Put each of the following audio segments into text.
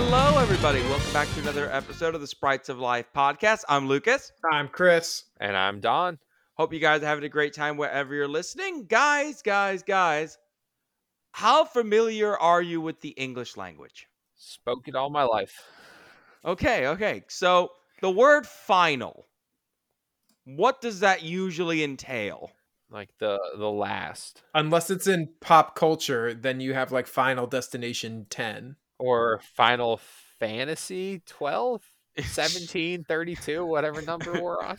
Hello, everybody. Welcome back to another episode of the Sprites of Life podcast. I'm Lucas. I'm Chris. And I'm Don. Hope you guys are having a great time wherever you're listening. Guys, guys, guys, how familiar are you with the English language? Spoke it all my life. Okay, okay. So the word final, what does that usually entail? Like the the last. Unless it's in pop culture, then you have like Final Destination 10. Or Final Fantasy 12, 17, 32, whatever number we're on.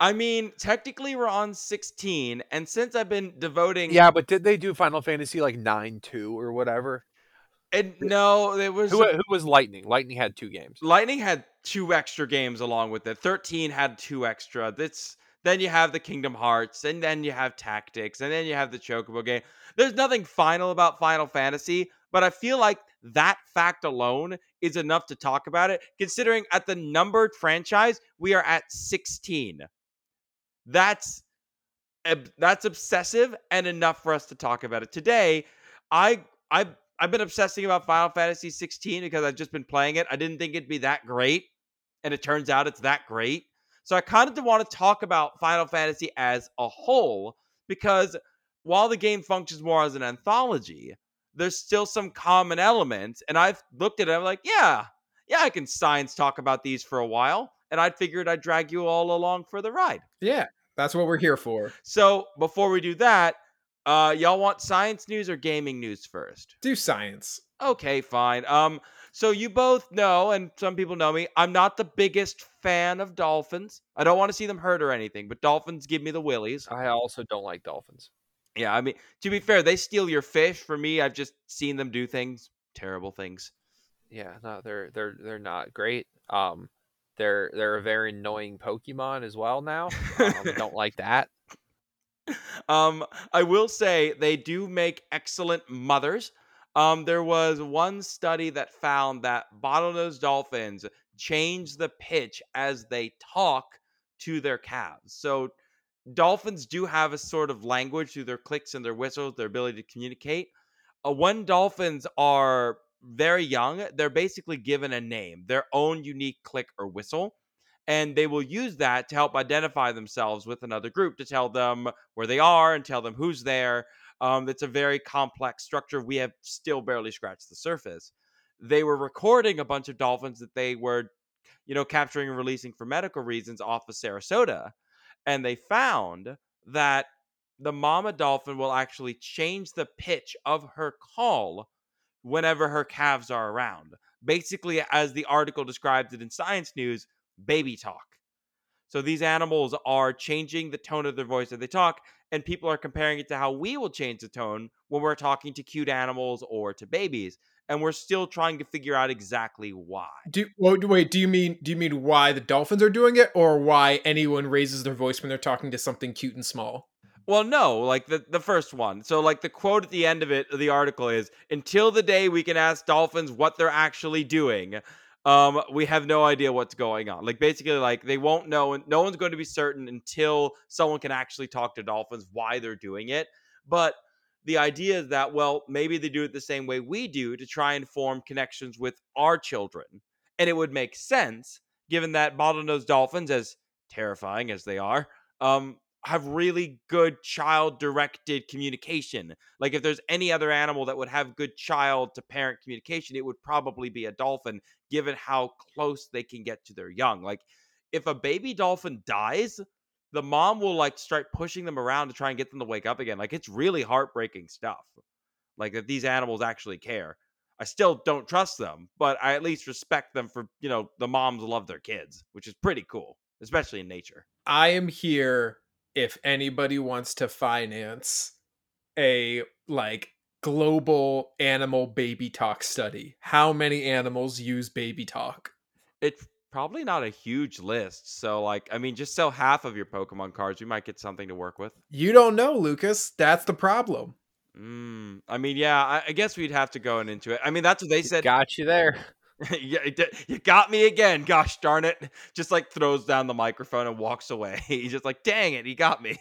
I mean, technically we're on 16, and since I've been devoting Yeah, but did they do Final Fantasy like 9 2 or whatever? and no, there was Who, who was Lightning? Lightning had two games. Lightning had two extra games along with it. 13 had two extra. That's then you have the Kingdom Hearts, and then you have Tactics, and then you have the Chocobo game. There's nothing final about Final Fantasy, but I feel like that fact alone is enough to talk about it, considering at the numbered franchise, we are at 16. That's that's obsessive and enough for us to talk about it today. I I I've been obsessing about Final Fantasy 16 because I've just been playing it. I didn't think it'd be that great, and it turns out it's that great. So I kind of want to talk about Final Fantasy as a whole because while the game functions more as an anthology, there's still some common elements. And I've looked at it, I'm like, yeah, yeah, I can science talk about these for a while. And I figured I'd drag you all along for the ride. Yeah, that's what we're here for. So before we do that, uh, y'all want science news or gaming news first? Do science. Okay, fine. Um, so you both know, and some people know me, I'm not the biggest fan of dolphins. I don't want to see them hurt or anything, but dolphins give me the willies. I also don't like dolphins. Yeah, I mean, to be fair, they steal your fish. For me, I've just seen them do things, terrible things. Yeah, no, they're they're they're not great. Um, they're they're a very annoying Pokemon as well now. Um, don't like that. um, I will say they do make excellent mothers. Um, there was one study that found that bottlenose dolphins change the pitch as they talk to their calves. So dolphins do have a sort of language through their clicks and their whistles, their ability to communicate. Uh, when dolphins are very young, they're basically given a name, their own unique click or whistle. And they will use that to help identify themselves with another group to tell them where they are and tell them who's there. Um, it's a very complex structure. We have still barely scratched the surface. They were recording a bunch of dolphins that they were, you know, capturing and releasing for medical reasons off of Sarasota. And they found that the mama dolphin will actually change the pitch of her call whenever her calves are around. Basically, as the article describes it in Science News, baby talk. So these animals are changing the tone of their voice as they talk, and people are comparing it to how we will change the tone when we're talking to cute animals or to babies. And we're still trying to figure out exactly why. Do well, wait, do you mean do you mean why the dolphins are doing it or why anyone raises their voice when they're talking to something cute and small? Well, no, like the, the first one. So, like the quote at the end of it, the article is until the day we can ask dolphins what they're actually doing, um, we have no idea what's going on. Like basically, like they won't know, and no one's going to be certain until someone can actually talk to dolphins why they're doing it. But the idea is that well, maybe they do it the same way we do to try and form connections with our children, and it would make sense given that bottlenose dolphins, as terrifying as they are, um, have really good child directed communication. Like if there's any other animal that would have good child to parent communication, it would probably be a dolphin given how close they can get to their young. Like if a baby dolphin dies, the mom will like start pushing them around to try and get them to wake up again. Like it's really heartbreaking stuff. Like that these animals actually care. I still don't trust them, but I at least respect them for, you know, the moms love their kids, which is pretty cool, especially in nature. I am here if anybody wants to finance a like global animal baby talk study. How many animals use baby talk? It's probably not a huge list. So, like, I mean, just sell half of your Pokemon cards. We might get something to work with. You don't know, Lucas. That's the problem. Mm, I mean, yeah, I, I guess we'd have to go into it. I mean, that's what they said. Got you there. yeah, you got me again. Gosh darn it. Just like throws down the microphone and walks away. He's just like, dang it, he got me.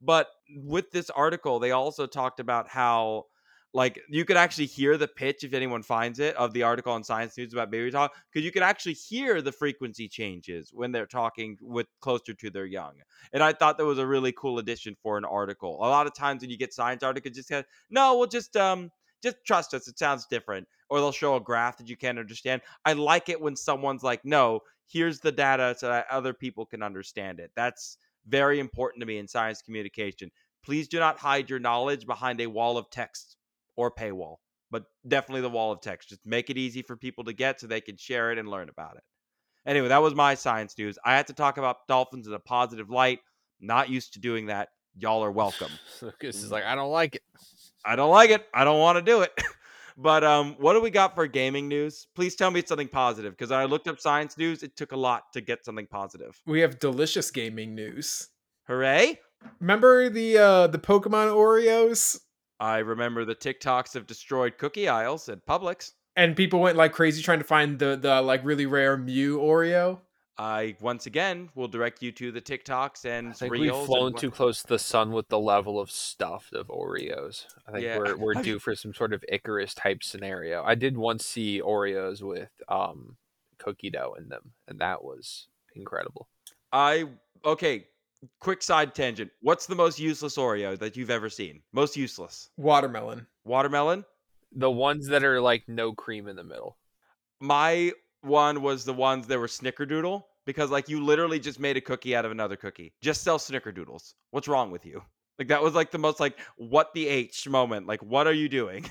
But with this article, they also talked about how like you could actually hear the pitch if anyone finds it of the article on Science News about baby talk because you could actually hear the frequency changes when they're talking with closer to their young. And I thought that was a really cool addition for an article. A lot of times when you get science articles, just say, no, we'll just um just trust us. It sounds different, or they'll show a graph that you can't understand. I like it when someone's like, no, here's the data so that other people can understand it. That's very important to me in science communication. Please do not hide your knowledge behind a wall of text or paywall, but definitely the wall of text. Just make it easy for people to get so they can share it and learn about it. Anyway, that was my science news. I had to talk about dolphins in a positive light. Not used to doing that. Y'all are welcome. Lucas is like, I don't like it. I don't like it. I don't want to do it. but um, what do we got for gaming news? Please tell me it's something positive because I looked up science news. It took a lot to get something positive. We have delicious gaming news. Hooray! Remember the uh the Pokemon Oreos? I remember the TikToks of destroyed cookie aisles at Publix. And people went like crazy trying to find the the like really rare Mew Oreo. I once again will direct you to the TikToks and I think reels. we've flown and too close to the sun with the level of stuffed of Oreos. I think Yeah. we're we're due for some sort of Icarus type scenario. I did once see Oreos with um cookie dough in them, and that was incredible. I okay. Quick side tangent. What's the most useless Oreo that you've ever seen? Most useless. Watermelon. Watermelon. The ones that are like no cream in the middle. My one was the ones that were snickerdoodle because like you literally just made a cookie out of another cookie. Just sell snickerdoodles. What's wrong with you? Like that was like the most like what the H moment. Like what are you doing?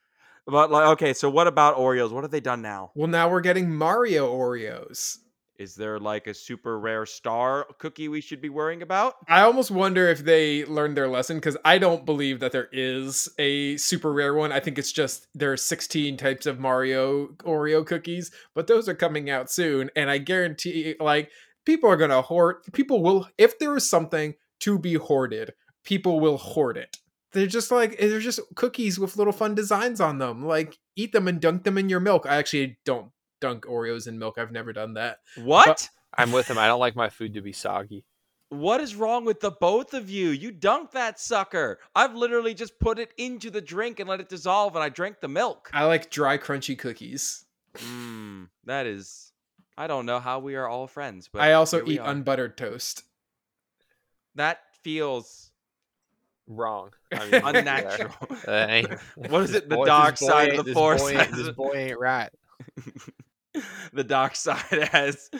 but like okay, so what about Oreos? What have they done now? Well, now we're getting Mario Oreos. Is there like a super rare star cookie we should be worrying about? I almost wonder if they learned their lesson because I don't believe that there is a super rare one. I think it's just there are 16 types of Mario Oreo cookies, but those are coming out soon. And I guarantee, like, people are going to hoard, people will, if there is something to be hoarded, people will hoard it. They're just like, they're just cookies with little fun designs on them. Like, eat them and dunk them in your milk. I actually don't dunk Oreos in milk. I've never done that. What? I'm with him. I don't like my food to be soggy. What is wrong with the both of you? You dunked that sucker. I've literally just put it into the drink and let it dissolve, and I drank the milk. I like dry, crunchy cookies. Mmm, that is. I don't know how we are all friends, but I also here we eat are. unbuttered toast. that feels Wrong. I mean, unnatural. What is it? The boy- dark side boy of the force This boy, this boy ain't right. the dark side has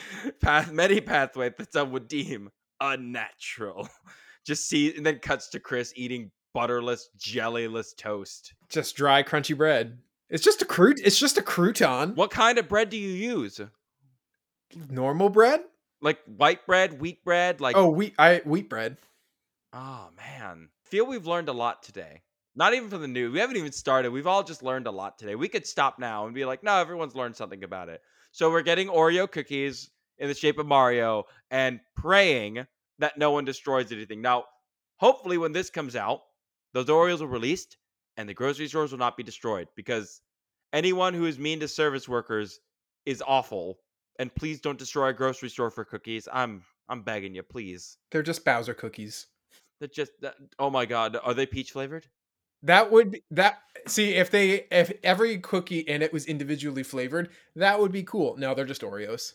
path many pathways that some would deem unnatural. Just see, and then cuts to Chris eating butterless, jellyless toast. just dry crunchy bread it's just a crut it's just a crouton What kind of bread do you use? normal bread Like white bread, wheat bread, like oh wheat i wheat bread Oh man. Feel we've learned a lot today. Not even for the new. We haven't even started. We've all just learned a lot today. We could stop now and be like, no, everyone's learned something about it. So we're getting Oreo cookies in the shape of Mario and praying that no one destroys anything. Now, hopefully when this comes out, those Oreos are released and the grocery stores will not be destroyed because anyone who is mean to service workers is awful. And please don't destroy a grocery store for cookies. I'm I'm begging you, please. they're just bowser cookies That just that, oh my god, are they peach flavored? That would be that see if they if every cookie in it was individually flavored that would be cool no they're just oreos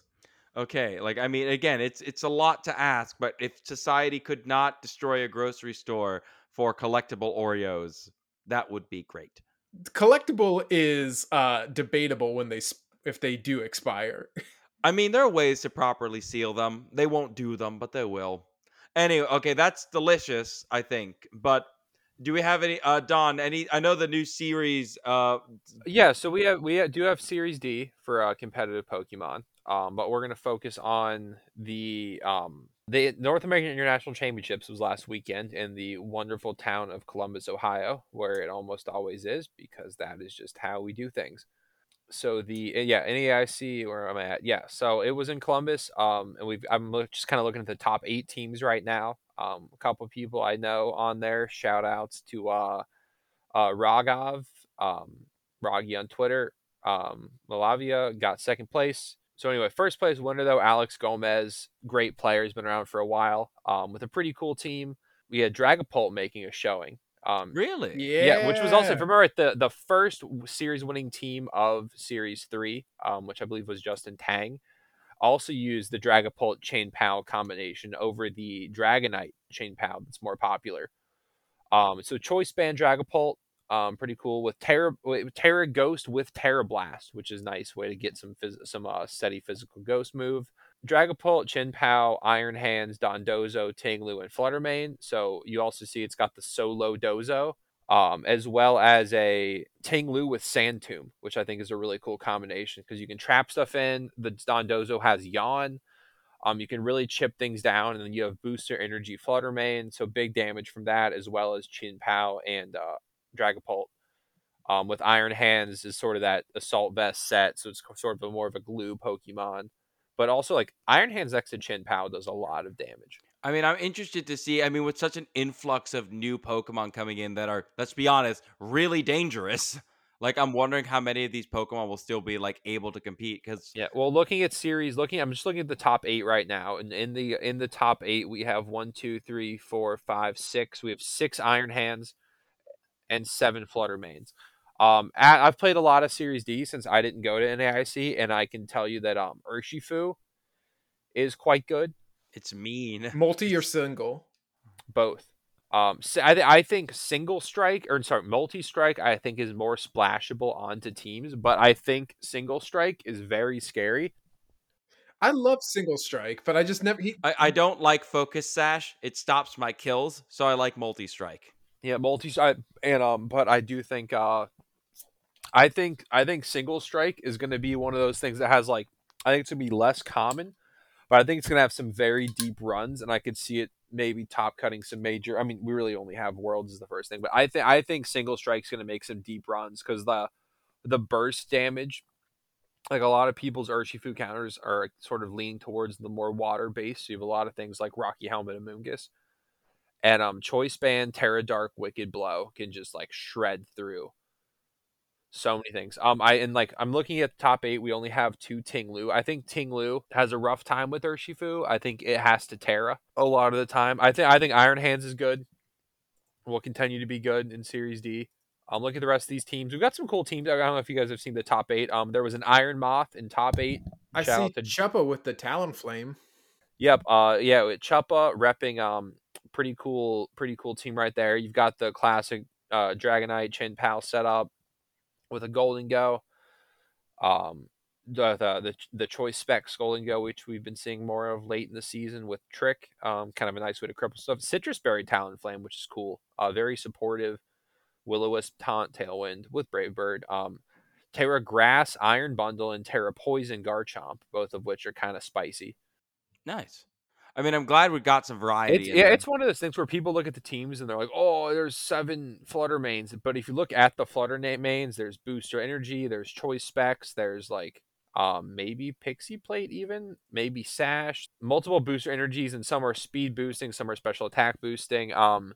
Okay, like I mean again, it's it's a lot to ask, but if society could not destroy a grocery store for collectible Oreos, that would be great. collectible is uh debatable when they if they do expire I mean, there are ways to properly seal them. They won't do them, but they will. Anyway, okay, that's delicious, I think. But do we have any uh Don, any I know the new series uh Yeah, so we have we do have Series D for uh, competitive Pokemon, um, but we're going to focus on the um, the North American International Championships was last weekend in the wonderful town of Columbus, Ohio, where it almost always is because that is just how we do things. So the uh, yeah NAIC where I'm at yeah so it was in Columbus um and we've I'm just kind of looking at the top eight teams right now um a couple people I know on there shout outs to uh uh Raghav um Raggy on Twitter um Malavia got second place so anyway first place winner though Alex Gomez great player He's been around for a while um with a pretty cool team we had Dragapult making a showing Um, Really? yeah. which was also, if you remember, the the first series winning team of Series Three, um, which I believe was Justin Tang, also use the Dragapult Chien-Pao combination over the Dragonite Chien-Pao that's more popular. Um, so Choice Band Dragapult, um, pretty cool with Tera with Tera Ghost with Tera Blast, which is nice way to get some phys- some uh, steady physical ghost move. Dragapult, Chien-Pao, Iron Hands, Dondozo, Ting-Lu, and Fluttermane. So you also see it's got the solo Dozo, um, as well as a Ting-Lu with Sand Tomb, which I think is a really cool combination because you can trap stuff in. The Dondozo has Yawn. Um, you can really chip things down, and then you have Booster Energy Flutter Fluttermane, so big damage from that, as well as Chien-Pao and uh, Dragapult. Um, with Iron Hands is sort of that Assault Vest set, so it's sort of a more of a glue Pokemon but also like Iron Hands next to Chien-Pao does a lot of damage. I mean, I'm interested to see. I mean, with such an influx of new Pokemon coming in that are, let's be honest, really dangerous. Like, I'm wondering how many of these Pokemon will still be like able to compete. Because yeah, well, looking at series, looking, I'm just looking at the top eight right now, and in the in the top eight, we have one, two, three, four, five, six. We have six Iron Hands and seven Fluttermanes. Um, I've played a lot of Series D since I didn't go to NAIC, and I can tell you that um, Urshifu is quite good. It's mean. Multi or single? Both. Um, so I, th- I think single strike or sorry, multi strike. I think is more splashable onto teams, but I think single strike is very scary. I love single strike, but I just never. He... I, I don't like focus sash. It stops my kills, so I like multi strike. Yeah, multi strike, and um, but I do think uh, I think I think single strike is going to be one of those things that has like I think it's going to be less common, but I think it's going to have some very deep runs, and I could see it maybe top cutting some major. I mean, we really only have worlds is the first thing, but I think I think single strike's going to make some deep runs because the the burst damage, like a lot of people's Urshifu counters are sort of leaning towards the more water based. So you have a lot of things like Rocky Helmet and Amoonguss. And um Choice Band, Tera Dark, Wicked Blow can just like shred through so many things. Um, I and like I'm looking at the top eight. We only have two Ting-Lu. I think Ting-Lu has a rough time with Urshifu. I think it has to Tera a lot of the time. I think I think Iron Hands is good. Will continue to be good in Series D. Um, look at the rest of these teams. We've got some cool teams. I don't know if you guys have seen the top eight. Um, there was an Iron Moth in top eight. I Shout see to... Chuppa with the Talonflame. Yep. Uh, yeah, with Chuppa repping um, pretty cool, pretty cool team right there. You've got the classic uh Dragonite Chien-Pao setup with a Gholdengo. Um, the, the the choice specs Gholdengo, which we've been seeing more of late in the season with Trick, um, kind of a nice way to cripple stuff. Sitrus Berry Talonflame, which is cool. Uh, very supportive. Will-O-Wisp Taunt Tailwind with Brave Bird. Um, Tera Grass Iron Bundle and Tera Poison Garchomp, both of which are kind of spicy. Nice. I mean, I'm glad we got some variety. It's, yeah, there. it's one of those things where people look at the teams and they're like, "Oh, there's seven Flutter Manes," but if you look at the Flutter Manes, there's Booster Energy, there's Choice Specs, there's like um, maybe Pixie Plate, even maybe Sash, multiple Booster Energies, and some are speed boosting, some are special attack boosting. Um,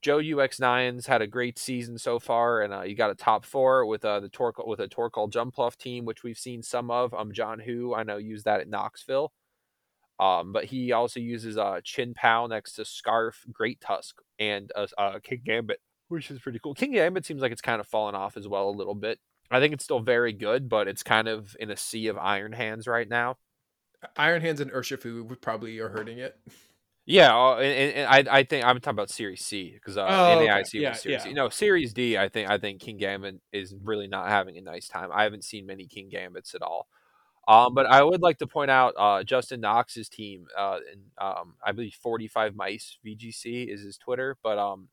Joe UX9's had a great season so far, and uh, you got a top four with uh, the Torque with a Torkoal Jumpluff team, which we've seen some of. Um, John Who I know used that at Knoxville. Um, but he also uses uh, Chien-Pao next to Scarf, Great Tusk, and uh, uh, Kingambit, which is pretty cool. Kingambit seems like it's kind of fallen off as well a little bit. I think it's still very good, but it's kind of in a sea of Iron Hands right now. Iron Hands and Urshifu probably are hurting it. Yeah, uh, and, and, I, I think I'm talking about Series C because uh, oh, NAIC okay. yeah, Series yeah. C. No, Series D. I think I think Kingambit is really not having a nice time. I haven't seen many Kingambits at all. Um, but I would like to point out uh, Justin Knox's team, uh, and um, I believe 45 Mice VGC is his Twitter. But um,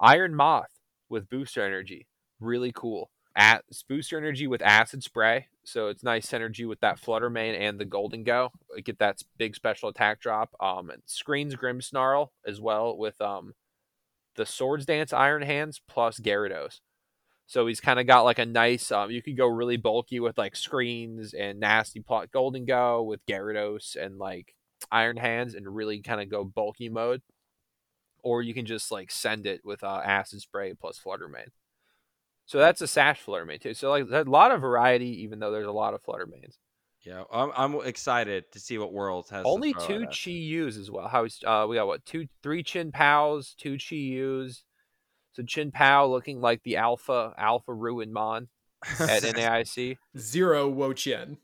Iron Moth with Booster Energy, really cool. At Booster Energy with Acid Spray, so it's nice synergy with that Flutter Fluttermane and the Gholdengo. Get that big special attack drop. Um, and screens Grimmsnarl as well with um, the Swords Dance Iron Hands plus Gyarados. So he's kind of got like a nice. Um, you could go really bulky with like screens and nasty plot Gholdengo with Gyarados and like Iron Hands and really kind of go bulky mode, or you can just like send it with uh, Acid Spray plus Fluttermane. So that's a Sash Fluttermane too. So like a lot of variety, even though there's a lot of Fluttermanes. Yeah, I'm, I'm excited to see what Worlds has. Only two Chi-Yu's as well. How uh, we got what two, three Chien-Paos, two Chi-Yus, So Chien-Pao looking like the alpha alpha ruin mon at NAIC. Zero Wo Chien.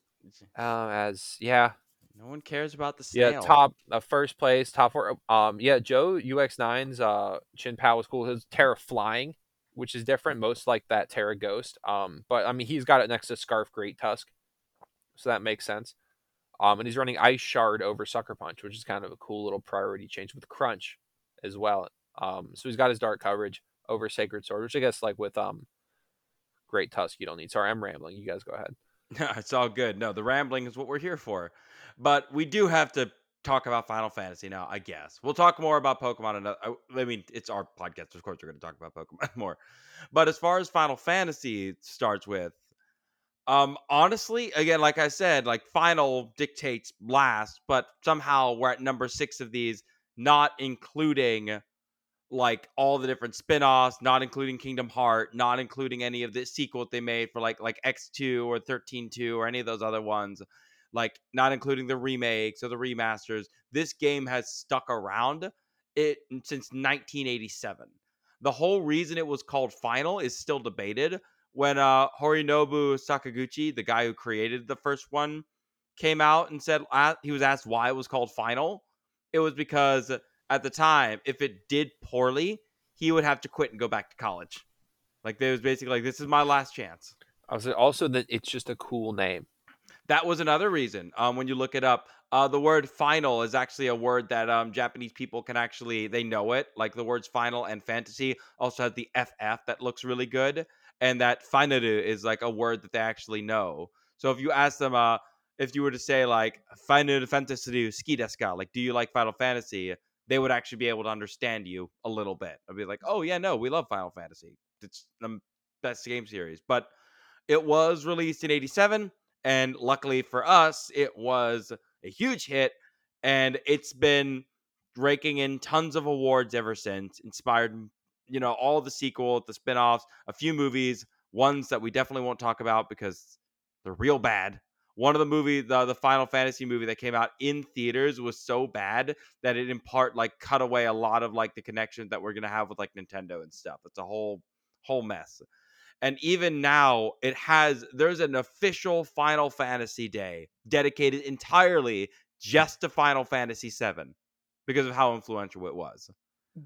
Um, as yeah, no one cares about the snail. yeah, top uh, first place, top four. Um, yeah, Joe UX9's uh Chien-Pao was cool. His Tera flying, which is different. Most like that Tera Ghost. Um, but I mean he's got it next to Scarf Great Tusk, so that makes sense. Um, and he's running Ice Shard over Sucker Punch, which is kind of a cool little priority change with Crunch as well. Um, so he's got his dark coverage over Sacred Sword, which I guess like with um Great Tusk you don't need. Sorry, I'm rambling. You guys go ahead. No, it's all good. No, the rambling is what we're here for. But we do have to talk about Final Fantasy now, I guess. We'll talk more about Pokemon. Another, I mean, it's our podcast. Of course, we're going to talk about Pokemon more. But as far as Final Fantasy starts with, um, honestly, again, like I said, like Final dictates last, but somehow we're at number six of these, not including like all the different spin-offs, not including Kingdom Heart, not including any of the sequels they made for like like X2 or 13.2 or any of those other ones, like not including the remakes or the remasters. This game has stuck around it since 1987. The whole reason it was called Final is still debated. When uh Hironobu Sakaguchi, the guy who created the first one, came out and said uh, he was asked why it was called Final, it was because at the time, if it did poorly, he would have to quit and go back to college. Like there was basically like this is my last chance. I was also that it's just a cool name. That was another reason. Um, when you look it up, uh, the word "final" is actually a word that um Japanese people can actually they know it. Like the words "final" and "fantasy" also has the "ff" that looks really good, and that "finaru" is like a word that they actually know. So if you ask them, uh, if you were to say like "Final Fantasy ski desu like, do you like Final Fantasy? They would actually be able to understand you a little bit. I'd be like, oh yeah, no, we love Final Fantasy. It's the best game series. But it was released in '87, and luckily for us, it was a huge hit, and it's been raking in tons of awards ever since. Inspired, you know, all the sequels, the spin-offs, a few movies, ones that we definitely won't talk about because they're real bad one of the movie the, the final fantasy movie that came out in theaters was so bad that it in part like cut away a lot of like the connections that we're gonna have with like nintendo and stuff. It's a whole whole mess. And even now it has there's an official final fantasy day dedicated entirely just to final fantasy 7 because of how influential it was.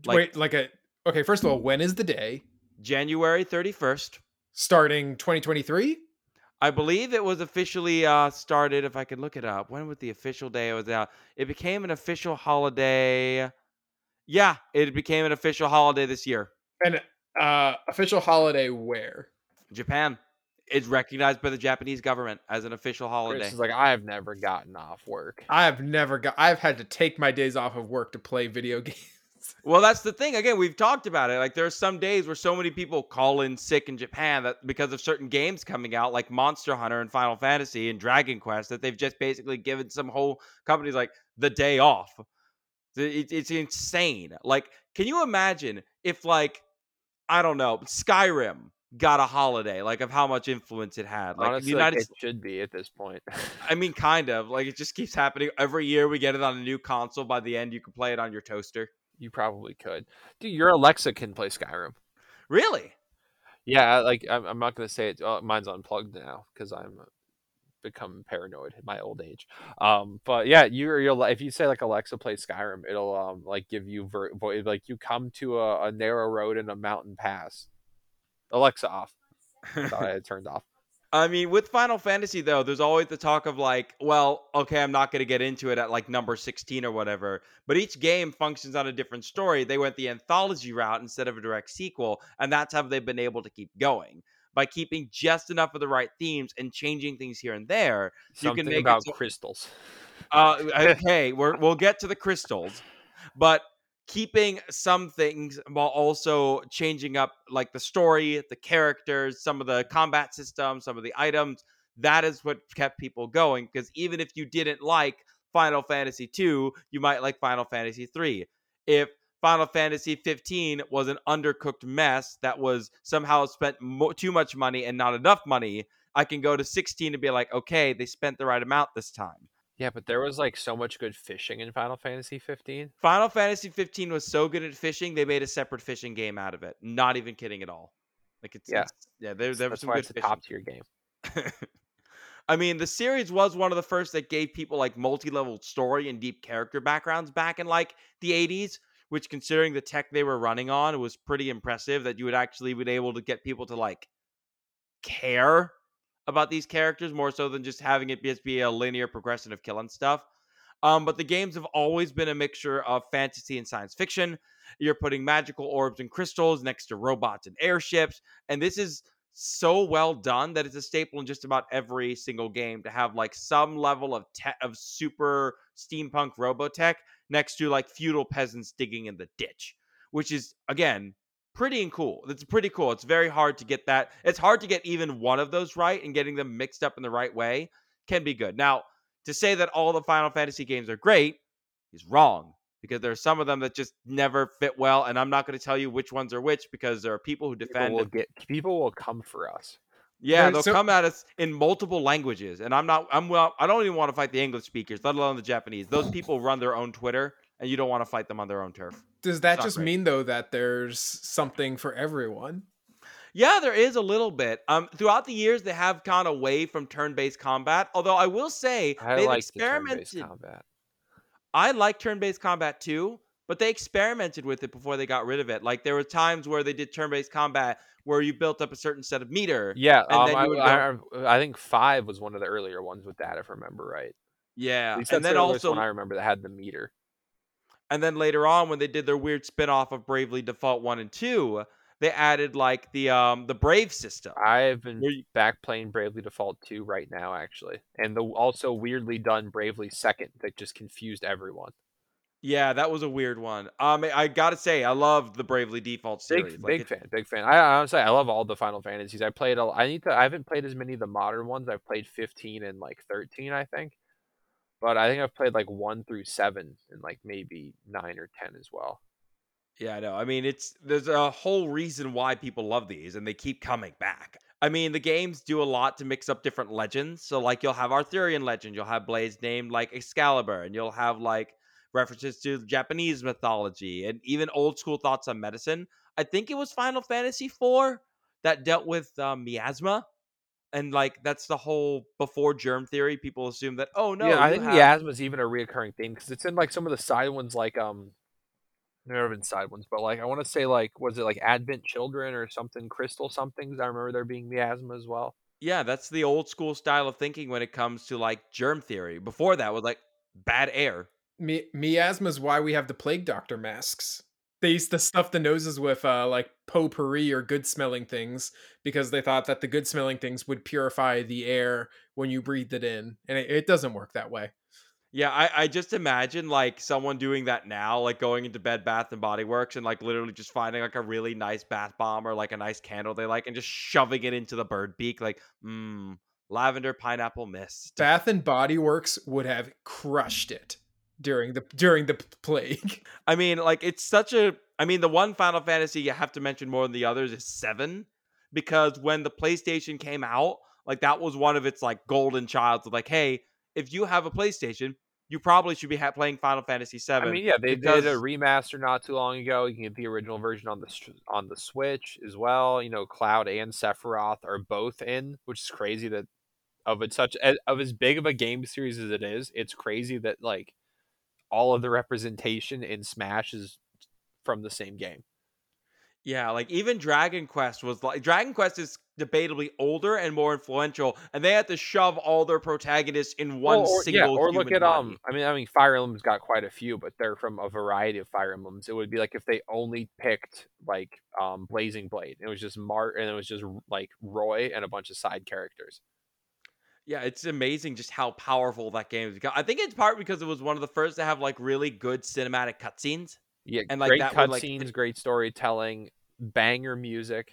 Like, wait like a okay first of all when is the day? January 31st starting 2023 I believe it was officially uh, started. If I could look it up, when was the official day it was out? It became an official holiday. Yeah, it became an official holiday this year. And uh, official holiday where? Japan. It's recognized by the Japanese government as an official holiday. Chris is like I have never gotten off work. I have never got. I've had to take my days off of work to play video games. Well, that's the thing. Again, we've talked about it. Like there are some days where so many people call in sick in Japan that because of certain games coming out, like Monster Hunter and Final Fantasy and Dragon Quest, that they've just basically given some whole companies like the day off. it's insane. Like, can you imagine if like I don't know Skyrim got a holiday, like of how much influence it had. Like Honestly, United like it should be at this point. I mean, kind of. Like it just keeps happening every year. We get it on a new console. By the end, you can play it on your toaster. You probably could. Dude, your Alexa can play Skyrim. Really? Yeah, like I'm, I'm not gonna say it. Uh, mine's unplugged now because I'm become paranoid in my old age. Um, but yeah, you you'll if you say like Alexa play Skyrim, it'll um like give you ver- like you come to a, a narrow road in a mountain pass. Alexa off. thought I had turned off. I mean, with Final Fantasy though, there's always the talk of like, well, okay, I'm not going to get into it at like number 16 or whatever. But each game functions on a different story. They went the anthology route instead of a direct sequel, and that's how they've been able to keep going by keeping just enough of the right themes and changing things here and there. Something you can make about so- crystals. Uh, okay, we're, we'll get to the crystals, but keeping some things while also changing up like the story, the characters, some of the combat systems, some of the items. That is what kept people going because even if you didn't like Final Fantasy 2, you might like Final Fantasy 3. If Final Fantasy 15 was an undercooked mess that was somehow spent mo- too much money and not enough money, I can go to 16 and be like, okay, they spent the right amount this time. Yeah, but there was like so much good fishing in Final Fantasy 15. Final Fantasy 15 was so good at fishing, they made a separate fishing game out of it. Not even kidding at all. Like it's Yeah. it's- yeah. There, there was some why good it's a fishing. top tier game. I mean, the series was one of the first that gave people like multi-level story and deep character backgrounds back in like the 80s, which considering the tech they were running on was pretty impressive that you would actually be able to get people to like care about these characters more so than just having it just be a linear progression of killing stuff. Um, but the games have always been a mixture of fantasy and science fiction. You're putting magical orbs and crystals next to robots and airships, and this is so well done that it's a staple in just about every single game to have like some level of te- of super steampunk robotech next to like feudal peasants digging in the ditch, which is again pretty and cool. It's pretty cool. It's very hard to get that. It's hard to get even one of those right, and getting them mixed up in the right way can be good. Now, to say that all the Final Fantasy games are great is wrong because there are some of them that just never fit well, and I'm not going to tell you which ones are which because there are people who defend. People will get people will come for us. yeah, Right, they'll so- come at us in multiple languages, and I'm not. I'm well. I don't even want to fight the English speakers, let alone the Japanese. Those people run their own Twitter, and you don't want to fight them on their own turf. Does that just great. mean though that there's something for everyone? Yeah, there is a little bit. Um, throughout the years, they have gone away from turn-based combat. Although I will say I they've like the experimented. combat. I like turn-based combat too, but they experimented with it before they got rid of it. Like there were times where they did turn-based combat where you built up a certain set of meter. Yeah, And um, then I, you would I, I think five was one of the earlier ones with that, if I remember right. Yeah, and then the also, one I remember that had the meter. And then later on when they did their weird spin-off of Bravely Default one and two, they added like the um the Brave system. I've been you- back playing Bravely Default 2 right now, actually. And the also weirdly done Bravely Second that just confused everyone. Yeah, that was a weird one. Um, I gotta say, I loved the Bravely Default series. Big, Like, big it- fan, big fan. I honestly, I love all the Final Fantasies. I played. A, I need to. I haven't played as many of the modern ones. I've played 15 and like 13, I think. But I think I've played like one through seven and like maybe nine or ten as well. Yeah, I know. I mean, it's there's a whole reason why people love these and they keep coming back. I mean, the games do a lot to mix up different legends. So like you'll have Arthurian legend, you'll have blades named like Excalibur, and you'll have like references to Japanese mythology and even old school thoughts on medicine. I think it was Final Fantasy IV that dealt with um, miasma. And like that's the whole before germ theory, people assume that oh no, yeah, I think have- miasma is even a reoccurring theme because it's in like some of the side ones, like um, there have been side ones, but like I want to say like was it like Advent Children or something, Crystal somethings? I remember there being miasma as well. Yeah, that's the old school style of thinking when it comes to like germ theory. Before that was like bad air. Mi- miasma is why we have the plague doctor masks. They used to stuff the noses with uh, like potpourri or good smelling things because they thought that the good smelling things would purify the air when you breathed it in, and it, it doesn't work that way. Yeah, I, I just imagine like someone doing that now, like going into Bed Bath and Body Works and like literally just finding like a really nice bath bomb or like a nice candle they like and just shoving it into the bird beak, like, mmm, lavender pineapple mist. Bath and Body Works would have crushed it during the during the plague. I mean, like it's such a. I mean, the one Final Fantasy you have to mention more than the others is seven, because when the PlayStation came out, like that was one of its like golden childs. Of like, hey, if you have a PlayStation, you probably should be ha- playing Final Fantasy seven. I mean, yeah, they because- did a remaster not too long ago. You can get the original version on the on the Switch as well. You know, Cloud and Sephiroth are both in, which is crazy that of it such as, of as big of a game series as it is. It's crazy that like all of the representation in Smash is from the same game. Yeah, like even Dragon Quest was like Dragon Quest is debatably older and more influential, and they had to shove all their protagonists in one Well, or, single. yeah, or look at body. um. I mean, I mean, Fire Emblem's got quite a few, but they're from a variety of Fire Emblems. It would be like if they only picked like um Blazing Blade. It was just Marth, and it was just like Roy and a bunch of side characters. Yeah, it's amazing just how powerful that game is. I think it's part because it was one of the first to have like really good cinematic cutscenes. Yeah, And, like, great that would, like, great storytelling, banger music.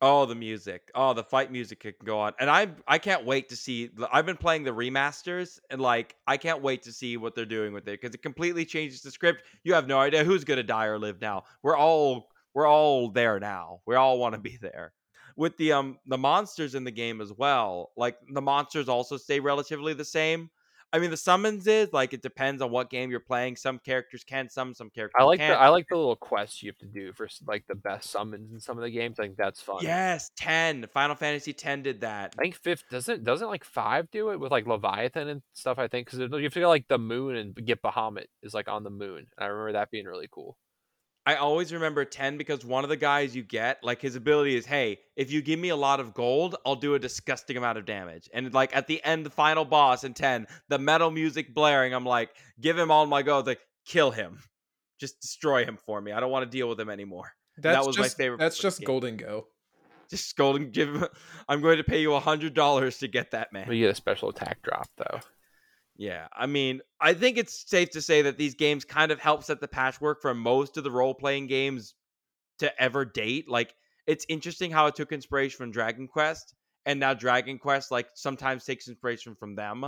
Oh, the music. Oh, the fight music can go on. And I I can't wait to see I've been playing the remasters and like I can't wait to see what they're doing with it cuz it completely changes the script. You have no idea who's going to die or live now. We're all we're all there now. We all want to be there. With the um the monsters in the game as well. Like the monsters also stay relatively the same. I mean, the summons is like it depends on what game you're playing. Some characters can summon, some characters I like can't. the I like the little quests you have to do for like the best summons in some of the games. I think that's fun. yes, ten. Final Fantasy ten did that. I think fifth doesn't doesn't like five do it with like Leviathan and stuff. I think because you have to go like the moon and get Bahamut is like on the moon. I remember that being really cool. I always remember 10 because one of the guys you get, like his ability is, hey, if you give me a lot of gold, I'll do a disgusting amount of damage. And like at the end, the final boss in 10, the metal music blaring, I'm like, give him all my gold, like, kill him. Just destroy him for me. I don't want to deal with him anymore. That's was my favorite That's just game. Gholdengo. Just golden give him I'm going to pay you a hundred dollars to get that man. But you get a special attack drop though. Yeah, I mean, I think it's safe to say that these games kind of help set the patchwork for most of the role playing games to ever date. Like, it's interesting how it took inspiration from Dragon Quest, and now Dragon Quest, like, sometimes takes inspiration from them.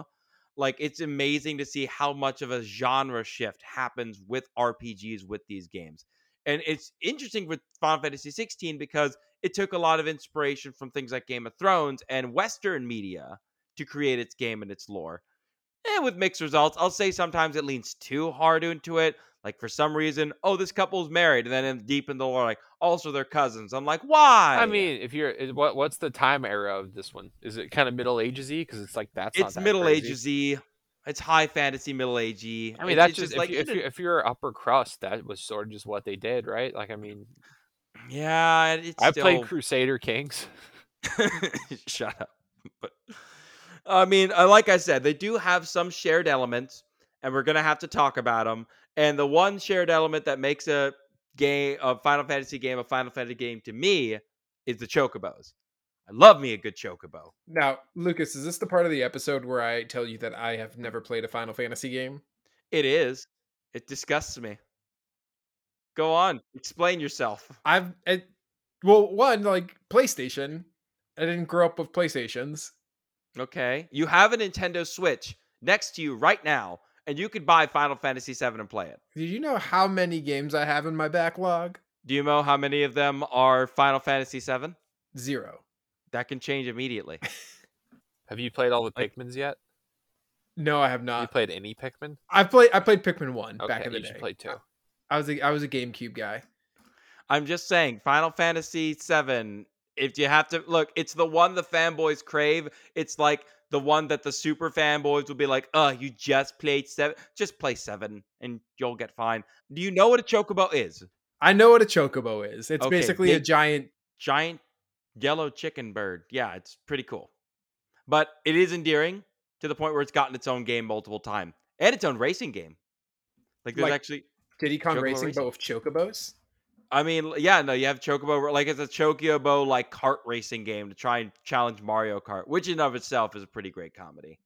Like, it's amazing to see how much of a genre shift happens with RPGs with these games. And it's interesting with Final Fantasy 16 because it took a lot of inspiration from things like Game of Thrones and Western media to create its game and its lore and with mixed results. I'll say sometimes it leans too hard into it. Like for some reason, oh, this couple's married, and then in, deep in the lore, like also they're cousins. I'm like, why? I mean, if you're eh, what what's the time era of this one? Is it kind of Middle Agesy? Because it's like that's not it's that Middle. Agesy. It's high fantasy Middle Agey. I mean, It- that's just, like if, you, if, you, if you're upper crust, that was sort of just what they did, right? Like, I mean, yeah, it's I still... played Crusader Kings. Shut up. But I mean, uh, like I said, they do have some shared elements, and we're gonna have to talk about them. And the one shared element that makes a game, a Final Fantasy game, a Final Fantasy game to me, is the chocobos. I love me a good chocobo. Now, Lucas, is this the part of the episode where I tell you that I have never played a Final Fantasy game? It is. It disgusts me. Go on, explain yourself. I've it, well, one like PlayStation. I didn't grow up with PlayStations. Okay, you have a Nintendo Switch next to you right now, and you could buy Final Fantasy VII and play it. Did you know how many games I have in my backlog? Do you know how many of them are Final Fantasy VII? Zero. That can change immediately. Have you played all the Pikmins yet? No, I have Have not. you played any Pikmin? I played. I played Pikmin one Okay, back in the you day. should play two. I was a I was a GameCube guy. I'm just saying, Final Fantasy VII. If you have to look, it's the one the fanboys crave. It's like the one that the super fanboys will be like, "Uh, you just played seven. Just play seven, and you'll get fine." Do you know what a chocobo is? I know what a chocobo is. It's Okay, basically a giant. Giant yellow chicken bird. Yeah, it's pretty cool, but it is endearing to the point where it's gotten its own game multiple times and its own racing game. Like there's Like- actually Diddy Kong Racing, Racing. but with chocobos. I mean, yeah, no, you have Chocobo, like it's a Chocobo like kart racing game to try and challenge Mario Kart, which in of itself is a pretty great comedy.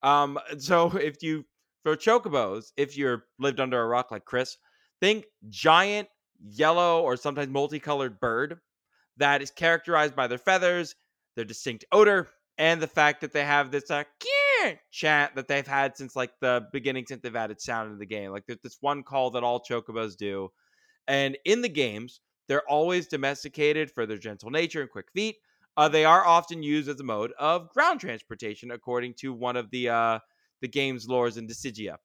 Um, so if you for Chocobos, if you're lived under a rock like Chris, think giant yellow or sometimes multicolored bird that is characterized by their feathers, their distinct odor, and the fact that they have this uh, chant that they've had since like the beginning since they've added sound in the game. Like there's this one call that all Chocobos do. And in the games, they're always domesticated for their gentle nature and quick feet. Uh, they are often used as a mode of ground transportation, according to one of the uh, the game's lores in Dissidia.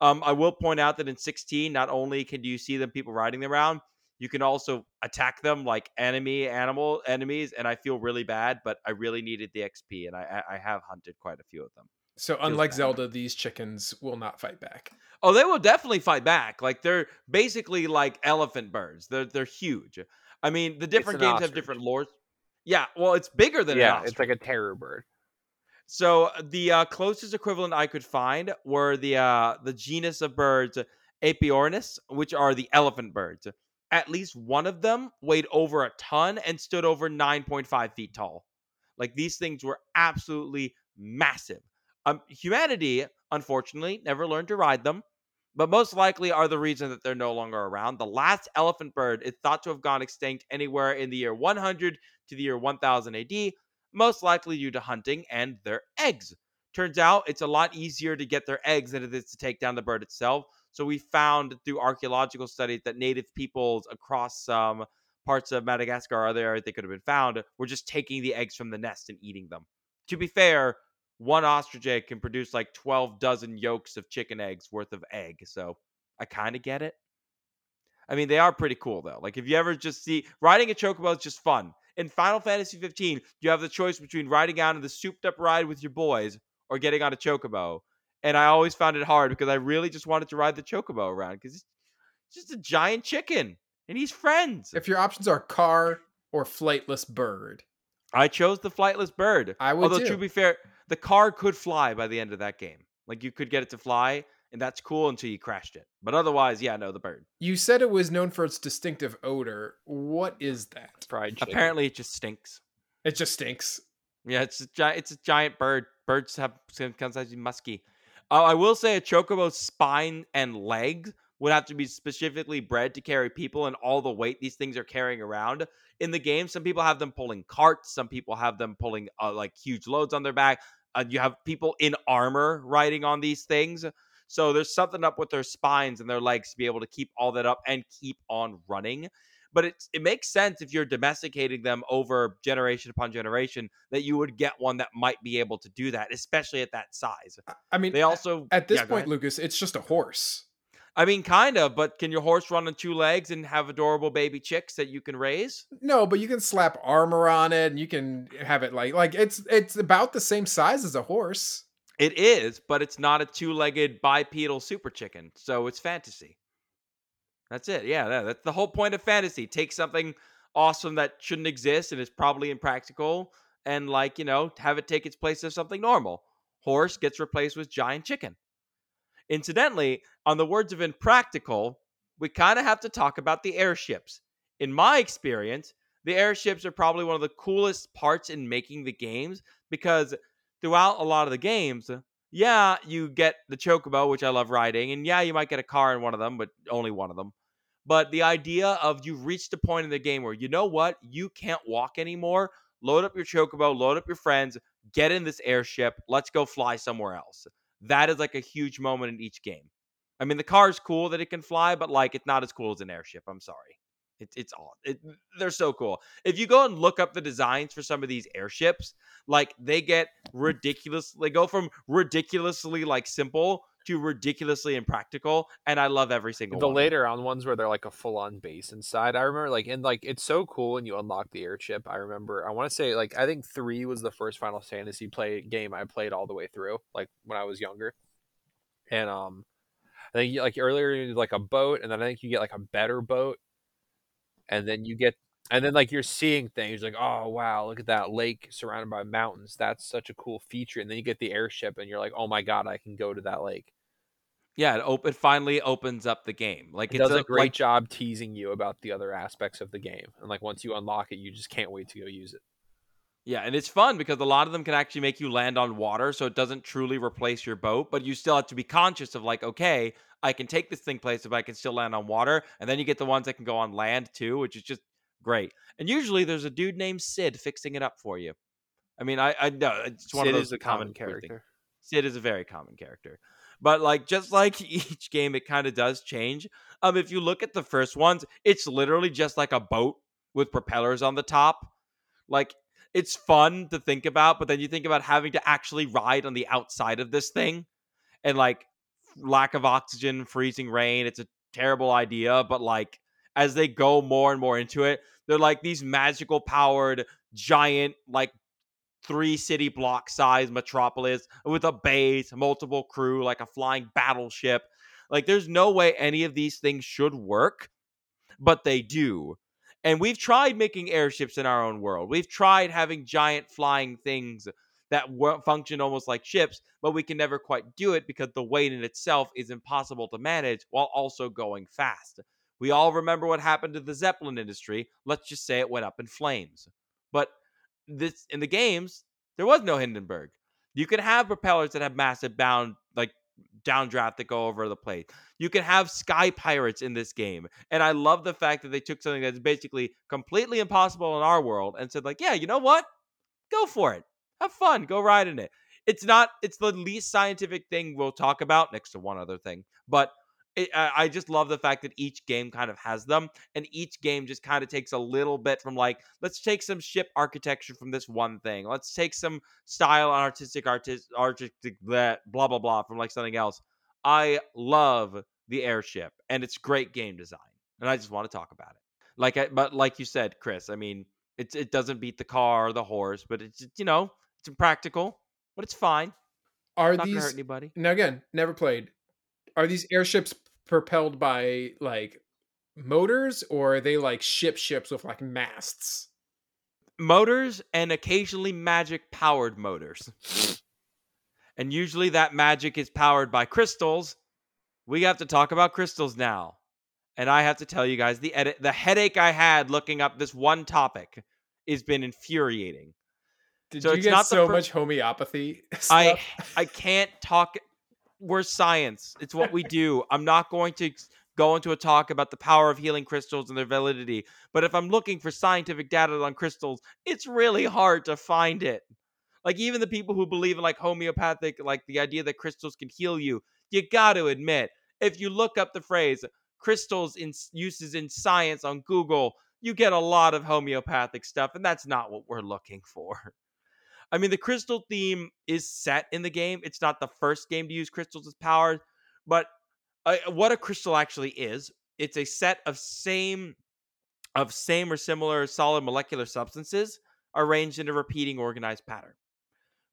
Um, I will point out that in 16, not only can you see them people riding them around, you can also attack them like enemy animal enemies, and I feel really bad, but I really needed the XP, and I I I have hunted quite a few of them. So unlike bad. Zelda, these chickens will not fight back. Oh, they will definitely fight back. Like they're basically like elephant birds. They're they're huge. I mean, the different an games have different lores. Yeah, well, it's bigger than an yeah, ostrich. it's like a terror bird. So the uh, closest equivalent I could find were the uh, the genus of birds Aepyornis, which are the elephant birds. At least one of them weighed over a ton and stood over 9.5 feet tall. Like these things were absolutely massive. Um, humanity, unfortunately, never learned to ride them, but most likely are the reason that they're no longer around. The last elephant bird is thought to have gone extinct anywhere in the year 100 to the year 1000 AD, most likely due to hunting and their eggs. Turns out it's a lot easier to get their eggs than it is to take down the bird itself. So we found through archaeological studies that native peoples across some parts of Madagascar or other areas they could have been found were just taking the eggs from the nest and eating them. To be fair, one ostrich egg can produce like 12 dozen yolks of chicken eggs worth of egg. So I kind of get it. I mean, they are pretty cool though. Like if you ever just see riding a chocobo is just fun. In Final Fantasy 15, you have the choice between riding out on the souped up ride with your boys or getting on a chocobo. And I always found it hard because I really just wanted to ride the chocobo around because it's just a giant chicken and he's friends. If your options are car or flightless bird, I chose the flightless bird. I would Although too. to be fair, the car could fly by the end of that game. Like you could get it to fly, and that's cool until you crashed it. But otherwise, yeah, no, the bird. You said it was known for its distinctive odor. What is that? Fried chicken. Apparently, it just stinks. It just stinks. Yeah, it's a giant. It's a giant bird. Birds have sometimes be musky. Uh, I will say a chocobo's spine and legs would have to be specifically bred to carry people and all the weight these things are carrying around in the game. Some people have them pulling carts. Some people have them pulling uh, like huge loads on their back. Uh, you have people in armor riding on these things. So there's something up with their spines and their legs to be able to keep all that up and keep on running. But it it makes sense if you're domesticating them over generation upon generation that you would get one that might be able to do that, especially at that size. I- mean, They also at this yeah, point. Lucas, it's just a horse. I mean, kind of, but can your horse run on two legs and have adorable baby chicks that you can raise? No, but you can slap armor on it, and you can have it like like it's it's about the same size as a horse. It is, but it's not a two-legged bipedal super chicken, so it's fantasy. That's it. Yeah, that- that's the whole point of fantasy. Take something awesome that shouldn't exist and is probably impractical, and like you know, have it take its place as something normal. Horse gets replaced with giant chicken. Incidentally, on the words of impractical, we kind of have to talk about the airships. In my experience, the airships are probably one of the coolest parts in making the games because throughout a lot of the games, yeah, you get the chocobo, which I love riding, and yeah, you might get a car in one of them, but only one of them. But the idea of you've reached a point in the game where you know what, you can't walk anymore. Load up your chocobo, load up your friends, get in this airship, let's go fly somewhere else. That is like a huge moment in each game. I mean, the car is cool that it can fly, but like it's not as cool as an airship. I'm sorry. It's it's all it, they're so cool. If you go and look up the designs for some of these airships, like they get hmm. ridiculous. They go from ridiculously like simple to ridiculously impractical, and I love every single one. the one. later on ones where they're like a full on base inside. I remember like and like it's so cool when you unlock the airship. I remember I want to say like I think three was the first Final Fantasy play game I played all the way through, like when I was younger. And um I think like earlier you did, like a boat, and then I think you get like a better boat, and then you get and then like you're seeing things like oh wow look at that lake surrounded by mountains that's such a cool feature and then you get the airship and you're like oh my god I can go to that lake. Yeah, it, op- it finally opens up the game. Like It it's does a great like, job teasing you about the other aspects of the game, and like once you unlock it, you just can't wait to go use it. Yeah, and it's fun because a lot of them can actually make you land on water, so it doesn't truly replace your boat, but you still have to be conscious of like, okay, I can take this thing places, but I can still land on water. And then you get the ones that can go on land too, which is just great. And usually there's a dude named Sid fixing it up for you. I mean, I I know it's one Sid of those is a common things. character. Sid is a very common character. But like just like each game, it kind of does change. Um, if you look at the first ones, it's literally just like a boat with propellers on the top. Like it's fun to think about, but then you think about having to actually ride on the outside of this thing and like lack of oxygen, freezing rain. It's a terrible idea, but like as they go more and more into it, they're like these magical powered giant like three city block size metropolis with a base, multiple crew, like a flying battleship. Like there's no way any of these things should work, but they do. And we've tried making airships in our own world. We've tried having giant flying things that function almost like ships, but we can never quite do it because the weight in itself is impossible to manage while also going fast. We all remember what happened to the Zeppelin industry. Let's just say it went up in flames. But this in the games, there was no Hindenburg. You can have propellers that have massive bound like downdraft that go over the place. You can have sky pirates in this game. And I love the fact that they took something that's basically completely impossible in our world and said, like, yeah, you know what? Go for it. Have fun. Go ride in it. It's not, it's the least scientific thing we'll talk about next to one other thing. But it, I I just love the fact that each game kind of has them, and each game just kind of takes a little bit from like, let's take some ship architecture from this one thing. Let's take some style and artistic, artist, artistic, that blah blah blah from like something else. I love the airship, and it's great game design, and I just want to talk about it. Like, I, but like you said, Chris, I mean, it it doesn't beat the car or the horse, but it's you know it's impractical, but it's fine. Are hurt these anybody. now again? Never played. Are these airships propelled by like motors, or are they like ship ships with like masts? motors and occasionally magic powered motors. and usually that magic is powered by crystals. We have to talk about crystals now. And I have to tell you guys the edit the headache I had looking up this one topic has been infuriating. Did So you it's get not so much homeopathy? I? I can't talk we're science. It's what we do. I'm not going to go into a talk about the power of healing crystals and their validity. But if I'm looking for scientific data on crystals, it's really hard to find it. Like even the people who believe in like homeopathic, like the idea that crystals can heal you, you got to admit, if you look up the phrase crystals in uses in science on Google, you get a lot of homeopathic stuff, and that's not what we're looking for. I mean, the crystal theme is set in the game. It's not the first game to use crystals as power, but uh, what a crystal actually is, it's a set of same of same or similar solid molecular substances arranged in a repeating organized pattern.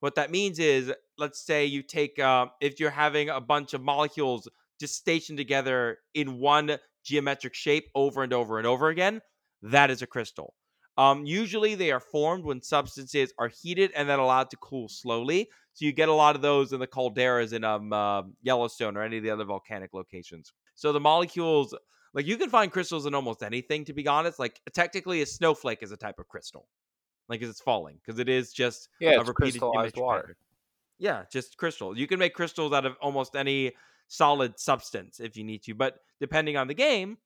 What that means is, let's say you take uh, if you're having a bunch of molecules just stationed together in one geometric shape over and over and over again, that is a crystal. Um, usually they are formed when substances are heated and then allowed to cool slowly. So you get a lot of those in the calderas in um, uh, Yellowstone or any of the other volcanic locations. So the molecules, like you can find crystals in almost anything, to be honest. Like technically, a snowflake is a type of crystal, like as it's falling, because it is just Yeah, a crystallized water. pattern. Yeah, just crystal. You can make crystals out of almost any solid substance if you need to, but depending on the game,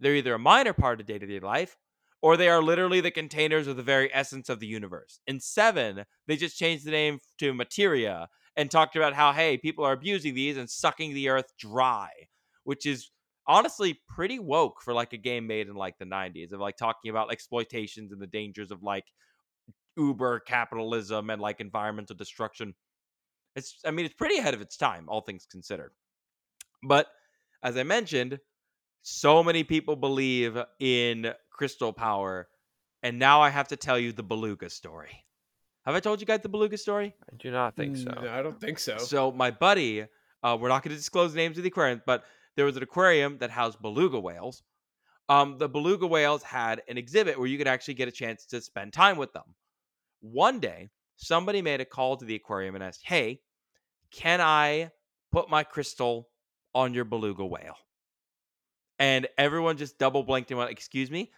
they're either a minor part of day to day life or they are literally the containers of the very essence of the universe. In seven, they just changed the name to materia and talked about how, hey, people are abusing these and sucking the earth dry, which is honestly pretty woke for like a game made in like the 90s of like talking about exploitations and the dangers of like uber capitalism and like environmental destruction. It's, I mean, it's pretty ahead of its time, all things considered. But as I mentioned, so many people believe in crystal power. And now I have to tell you the beluga story. Have I told you guys the beluga story? I do not think so. No, I don't think so. So my buddy, uh, we're not going to disclose the names of the aquarium, but there was an aquarium that housed beluga whales. Um, the beluga whales had an exhibit where you could actually get a chance to spend time with them. One day, somebody made a call to the aquarium and asked, "Hey, can I put my crystal on your beluga whale?" And everyone just double blinked and went, "Excuse me."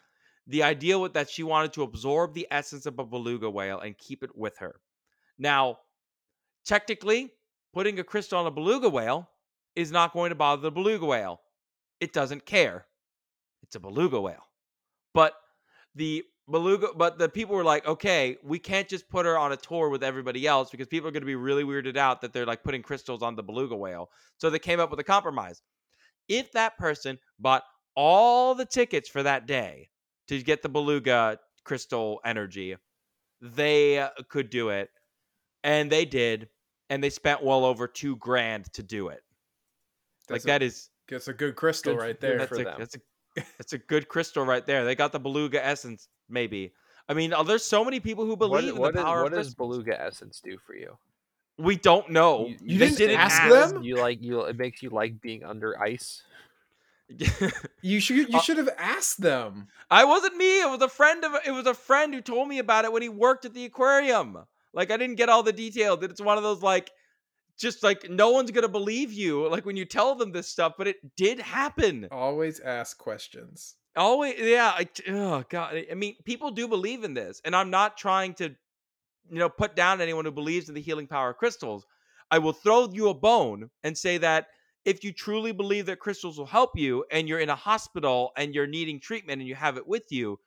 The idea was that she wanted to absorb the essence of a beluga whale and keep it with her. Now, technically, putting a crystal on a beluga whale is not going to bother the beluga whale. It doesn't care. It's a beluga whale. But the beluga but the people were like, "Okay, we can't just put her on a tour with everybody else because people are going to be really weirded out that they're like putting crystals on the beluga whale." So they came up with a compromise. If that person bought all the tickets for that day to get the beluga crystal energy, they uh, could do it. And they did. And they spent well over two grand to do it. like That's a- that is That's a good crystal Good- right there. that's for a, them. that's a that's a good crystal right there. They got the beluga essence, maybe. I mean, uh, there's so many people who believe what, in the is- power what of does beluga essence do for you? We don't know. You- You They didn't ask them? You like you. It makes you like being under ice. You should you Uh, should have asked them. I wasn't me. It was a friend of. It was a friend who told me about it when he worked at the aquarium. Like I didn't get all the details. It's one of those like, just like no one's gonna believe you. Like when you tell them this stuff, but it did happen. Always ask questions. Always, yeah. I, oh god. I mean, people do believe in this, and I'm not trying to, you know, put down anyone who believes in the healing power of crystals. I will throw you a bone and say that if you truly believe that crystals will help you, and you're in a hospital and you're needing treatment and you have it with you,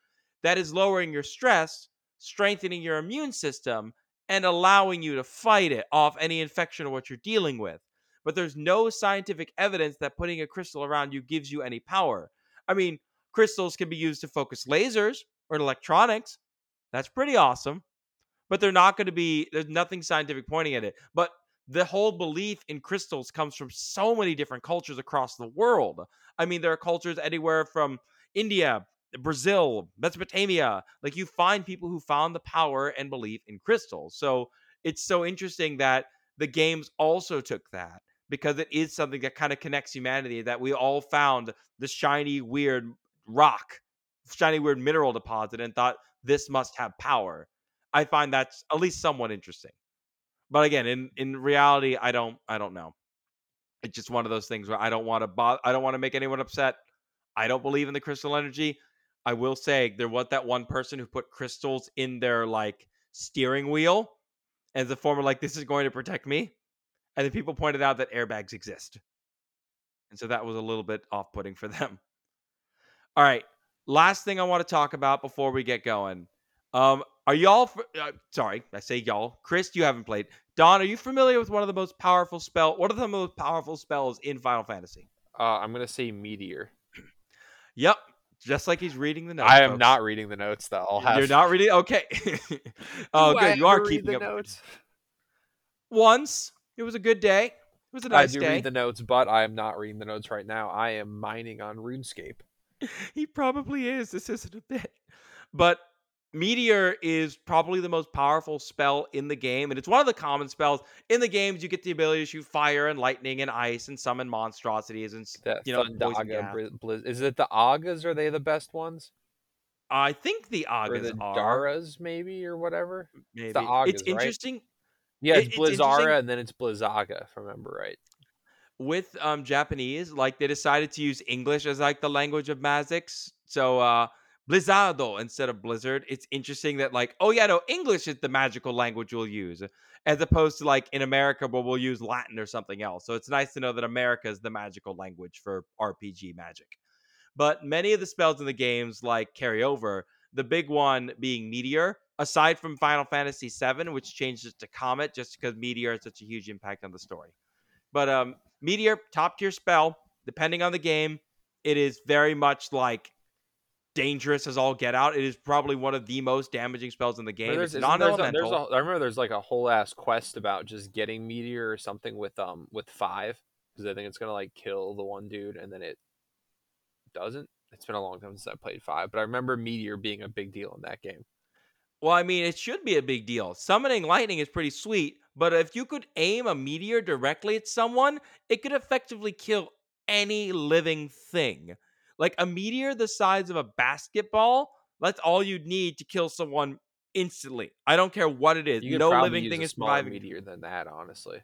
that is lowering your stress, strengthening your immune system, and allowing you to fight it off any infection or what you're dealing with. but there's no scientific evidence that putting a crystal around you gives you any power. I mean, crystals can be used to focus lasers or electronics. That's pretty awesome. But they're not going to be, there's nothing scientific pointing at it. But the whole belief in crystals comes from so many different cultures across the world. I mean, there are cultures anywhere from India, Brazil, Mesopotamia. Like you find people who found the power and belief in crystals. So it's so interesting that the games also took that because it is something that kind of connects humanity that we all found the shiny, weird rock, shiny, weird mineral deposit and thought this must have power. I find that's at least somewhat interesting. But again, in in reality, I don't I don't know. It's just one of those things where I don't want to bother, I don't want to make anyone upset. I don't believe in the crystal energy. I will say there was that one person who put crystals in their like steering wheel as a form of like this is going to protect me. And then people pointed out that airbags exist. And so that was a little bit off-putting for them. All right. Last thing I want to talk about before we get going. Um, are y'all? Uh, sorry, I say y'all. Chris, you haven't played. Don, are you familiar with one of the most powerful spell? What are the most powerful spells in Final Fantasy? Uh, I'm gonna say meteor. Yep, just like he's reading the notes. I am folks. not reading the notes though. I'll have. You're not reading. Okay. oh, Do I good. You are read keeping the up. notes. Once it was a good day. It was a nice day. I do day. read the notes, but I am not reading the notes right now. I am mining on RuneScape. he probably is. This isn't a bit. But Meteor is probably the most powerful spell in the game, and it's one of the common spells in the games. You get the ability to shoot fire and lightning and ice and summon monstrosities and That you know Blizz. Is it the Agas? Are they the best ones? I think the Or Agas the are Daras, maybe, or whatever? maybe. Agas, it's right? interesting Yeah, it's it's Blizzara and then it's Blizzaga, if I remember right. with um Japanese, like they decided to use English as like the language of Magics. So uh Blizzardo instead of Blizzard. It's interesting that like, oh yeah, no, English is the magical language we'll use, as opposed to like in America where we'll use Latin or something else. So it's nice to know that America is the magical language for RPG magic. But many of the spells in the games like carry over. The big one being Meteor, aside from Final Fantasy VII, which changed it to Comet just because Meteor has such a huge impact on the story. But um, Meteor, top tier spell, depending on the game, it is very much like dangerous as all get out. It is probably one of the most damaging spells in the game. there's- It's isn't there's a- non-elemental. there's a- I remember there's like a whole ass quest about just getting meteor or something with um with five because I think it's gonna like kill the one dude and then it doesn't. It's been a long time since I played five, but I remember meteor being a big deal in that game. Well, I mean, it should be a big deal. Summoning lightning is pretty sweet, but if you could aim a meteor directly at someone, it could effectively kill any living thing. Like a meteor the size of a basketball, that's all you'd need to kill someone instantly. I don't care what it is. You No living thing is surviving. meteor than that, honestly.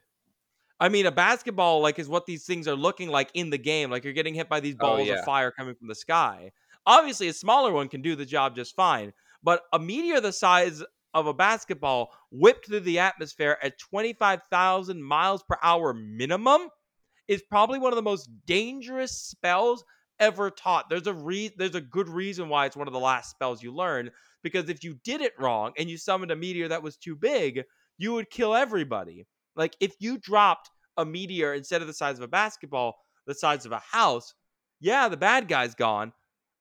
I mean, a basketball like is what these things are looking like in the game. Like you're getting hit by these Oh, balls yeah. of fire coming from the sky. Obviously, a smaller one can do the job just fine, but a meteor the size of a basketball whipped through the atmosphere at 25,000 miles per hour minimum is probably one of the most dangerous spells ever taught. There's a re- there's a good reason why it's one of the last spells you learn because if you did it wrong and you summoned a meteor that was too big, you would kill everybody. Like if you dropped a meteor instead of the size of a basketball, the size of a house, yeah, the bad guy's gone,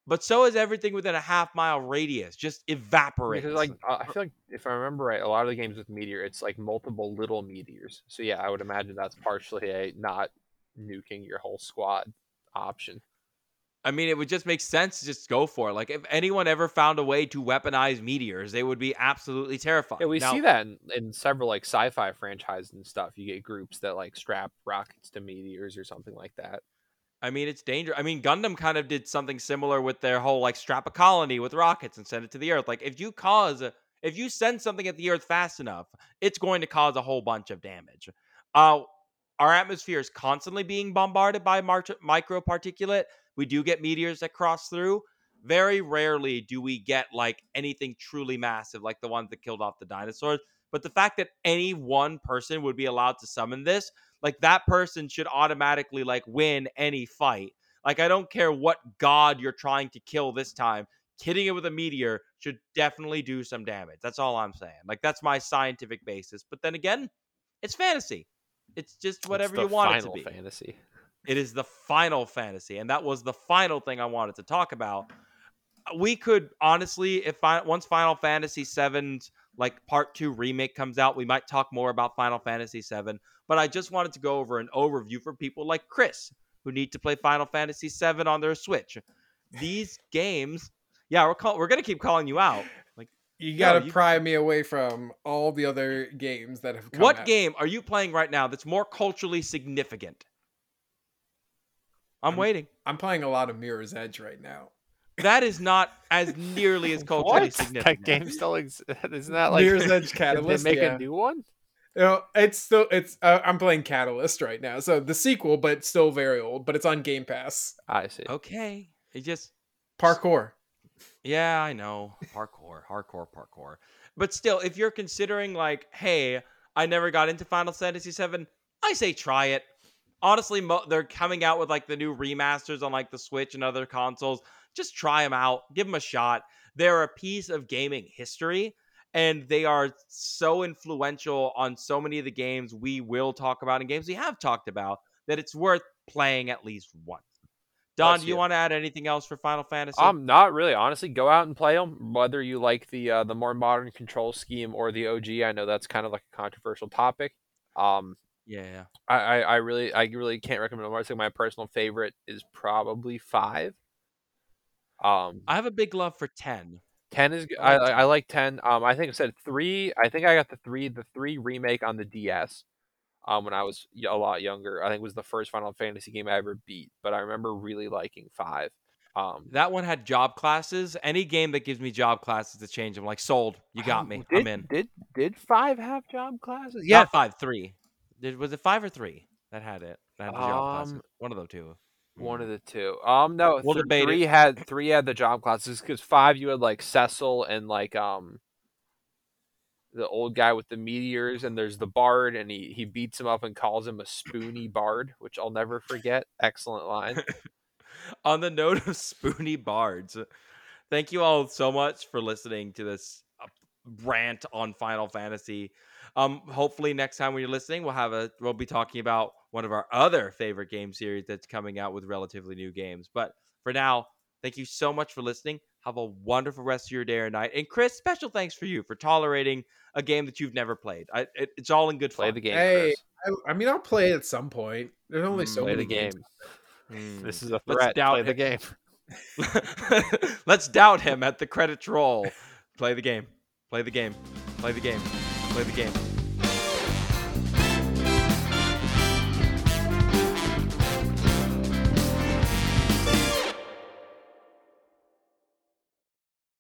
but so is everything within a half mile radius. Just evaporates. Because like I feel like if I remember right, a lot of the games with meteor, it's like multiple little meteors. So yeah, I would imagine that's partially a not nuking your whole squad option. I mean, it would just make sense to just go for it. Like if anyone ever found a way to weaponize meteors, they would be absolutely terrified. Yeah, we Now- see that in, in several like sci-fi franchises and stuff. You get groups that like strap rockets to meteors or something like that. I mean, it's dangerous. I mean, Gundam kind of did something similar with their whole like strap a colony with rockets and send it to the Earth. Like, if you cause, if you send something at the Earth fast enough, it's going to cause a whole bunch of damage. Uh, our atmosphere is constantly being bombarded by mar- microparticulate. We do get meteors that cross through. Very rarely do we get like anything truly massive, like the ones that killed off the dinosaurs. But the fact that any one person would be allowed to summon this like that person should automatically like win any fight. Like I don't care what god you're trying to kill this time, hitting it with a meteor should definitely do some damage. That's all I'm saying. Like that's my scientific basis. But then again, it's fantasy. It's just It's whatever the you want it to be. Fantasy. It is the final fantasy, and that was the final thing I wanted to talk about. Uh, we could honestly, if I, once Final Fantasy VII's like Part Two remake comes out, we might talk more about Final Fantasy VII. But I just wanted to go over an overview for people like Chris who need to play Final Fantasy VII on their Switch. These games, yeah, we're call, we're gonna keep calling you out. Like you gotta you- pry me away from all the other games that have come What out. game are you playing right now that's more culturally significant? I'm I'm- waiting. I'm playing a lot of Mirror's Edge right now. That is not as nearly as culturally What? significant. That game still exists. Isn't that like Mirror's Edge did they Catalyst. make yeah. a new one? You know, it's still it's. Uh, I'm playing Catalyst right now, so the sequel, but still very old. But it's on Game Pass. I see. Okay. It just Parkour. yeah, I know. Parkour, hardcore parkour. But still, if you're considering like, hey, I never got into Final Fantasy VII, I say try it. Honestly, mo- they're coming out with like the new remasters on like the Switch and other consoles. Just try them out, give them a shot. They're a piece of gaming history, and they are so influential on so many of the games we will talk about and games we have talked about that it's worth playing at least once. Don, Bless do you, you. want to add anything else for Final Fantasy? Um, not really. Honestly, go out and play them. Whether you like the uh, the more modern control scheme or the OG, I know that's kind of like a controversial topic. Um, yeah. I, I, I really I really can't recommend more. I think my personal favorite is probably five. Um, I have a big love for 10. ten is I I like I, I like ten. Um, I think I said three. I think I got the three the three remake on the DS. Um, when I was a lot younger, I think it was the first Final Fantasy game I ever beat. But I remember really liking five. Um, That one had job classes. Any game that gives me job classes to change them, like sold. You got me. Did, I'm in. Did did five have job classes? Yeah, five, three. Did was it five or three that had it? That had the job classes. Um, One of those two. One of the two. Um, no, We'll th- debate it. three had three had the job classes because five you had like Cecil and like um the old guy with the meteors, and there's the bard, and he he beats him up and calls him a spoony bard, which I'll never forget. Excellent line. On the note of spoony bards, thank you all so much for listening to this rant on Final Fantasy. Um, hopefully next time when you're listening, we'll have a we'll be talking about one of our other favorite game series that's coming out with relatively new games. But for now, thank you so much for listening. Have a wonderful rest of your day or night. And Chris, special thanks for you for tolerating a game that you've never played. I, it, it's all in good Play fun. the game, Hey, I, I mean, I'll play it at some point. There's only Mm, so Play many the game. games. Mm. This is a Let's threat. doubt Play the game. Let's doubt him at the credits roll. Play the game. Play the game. Play the game. Play the game.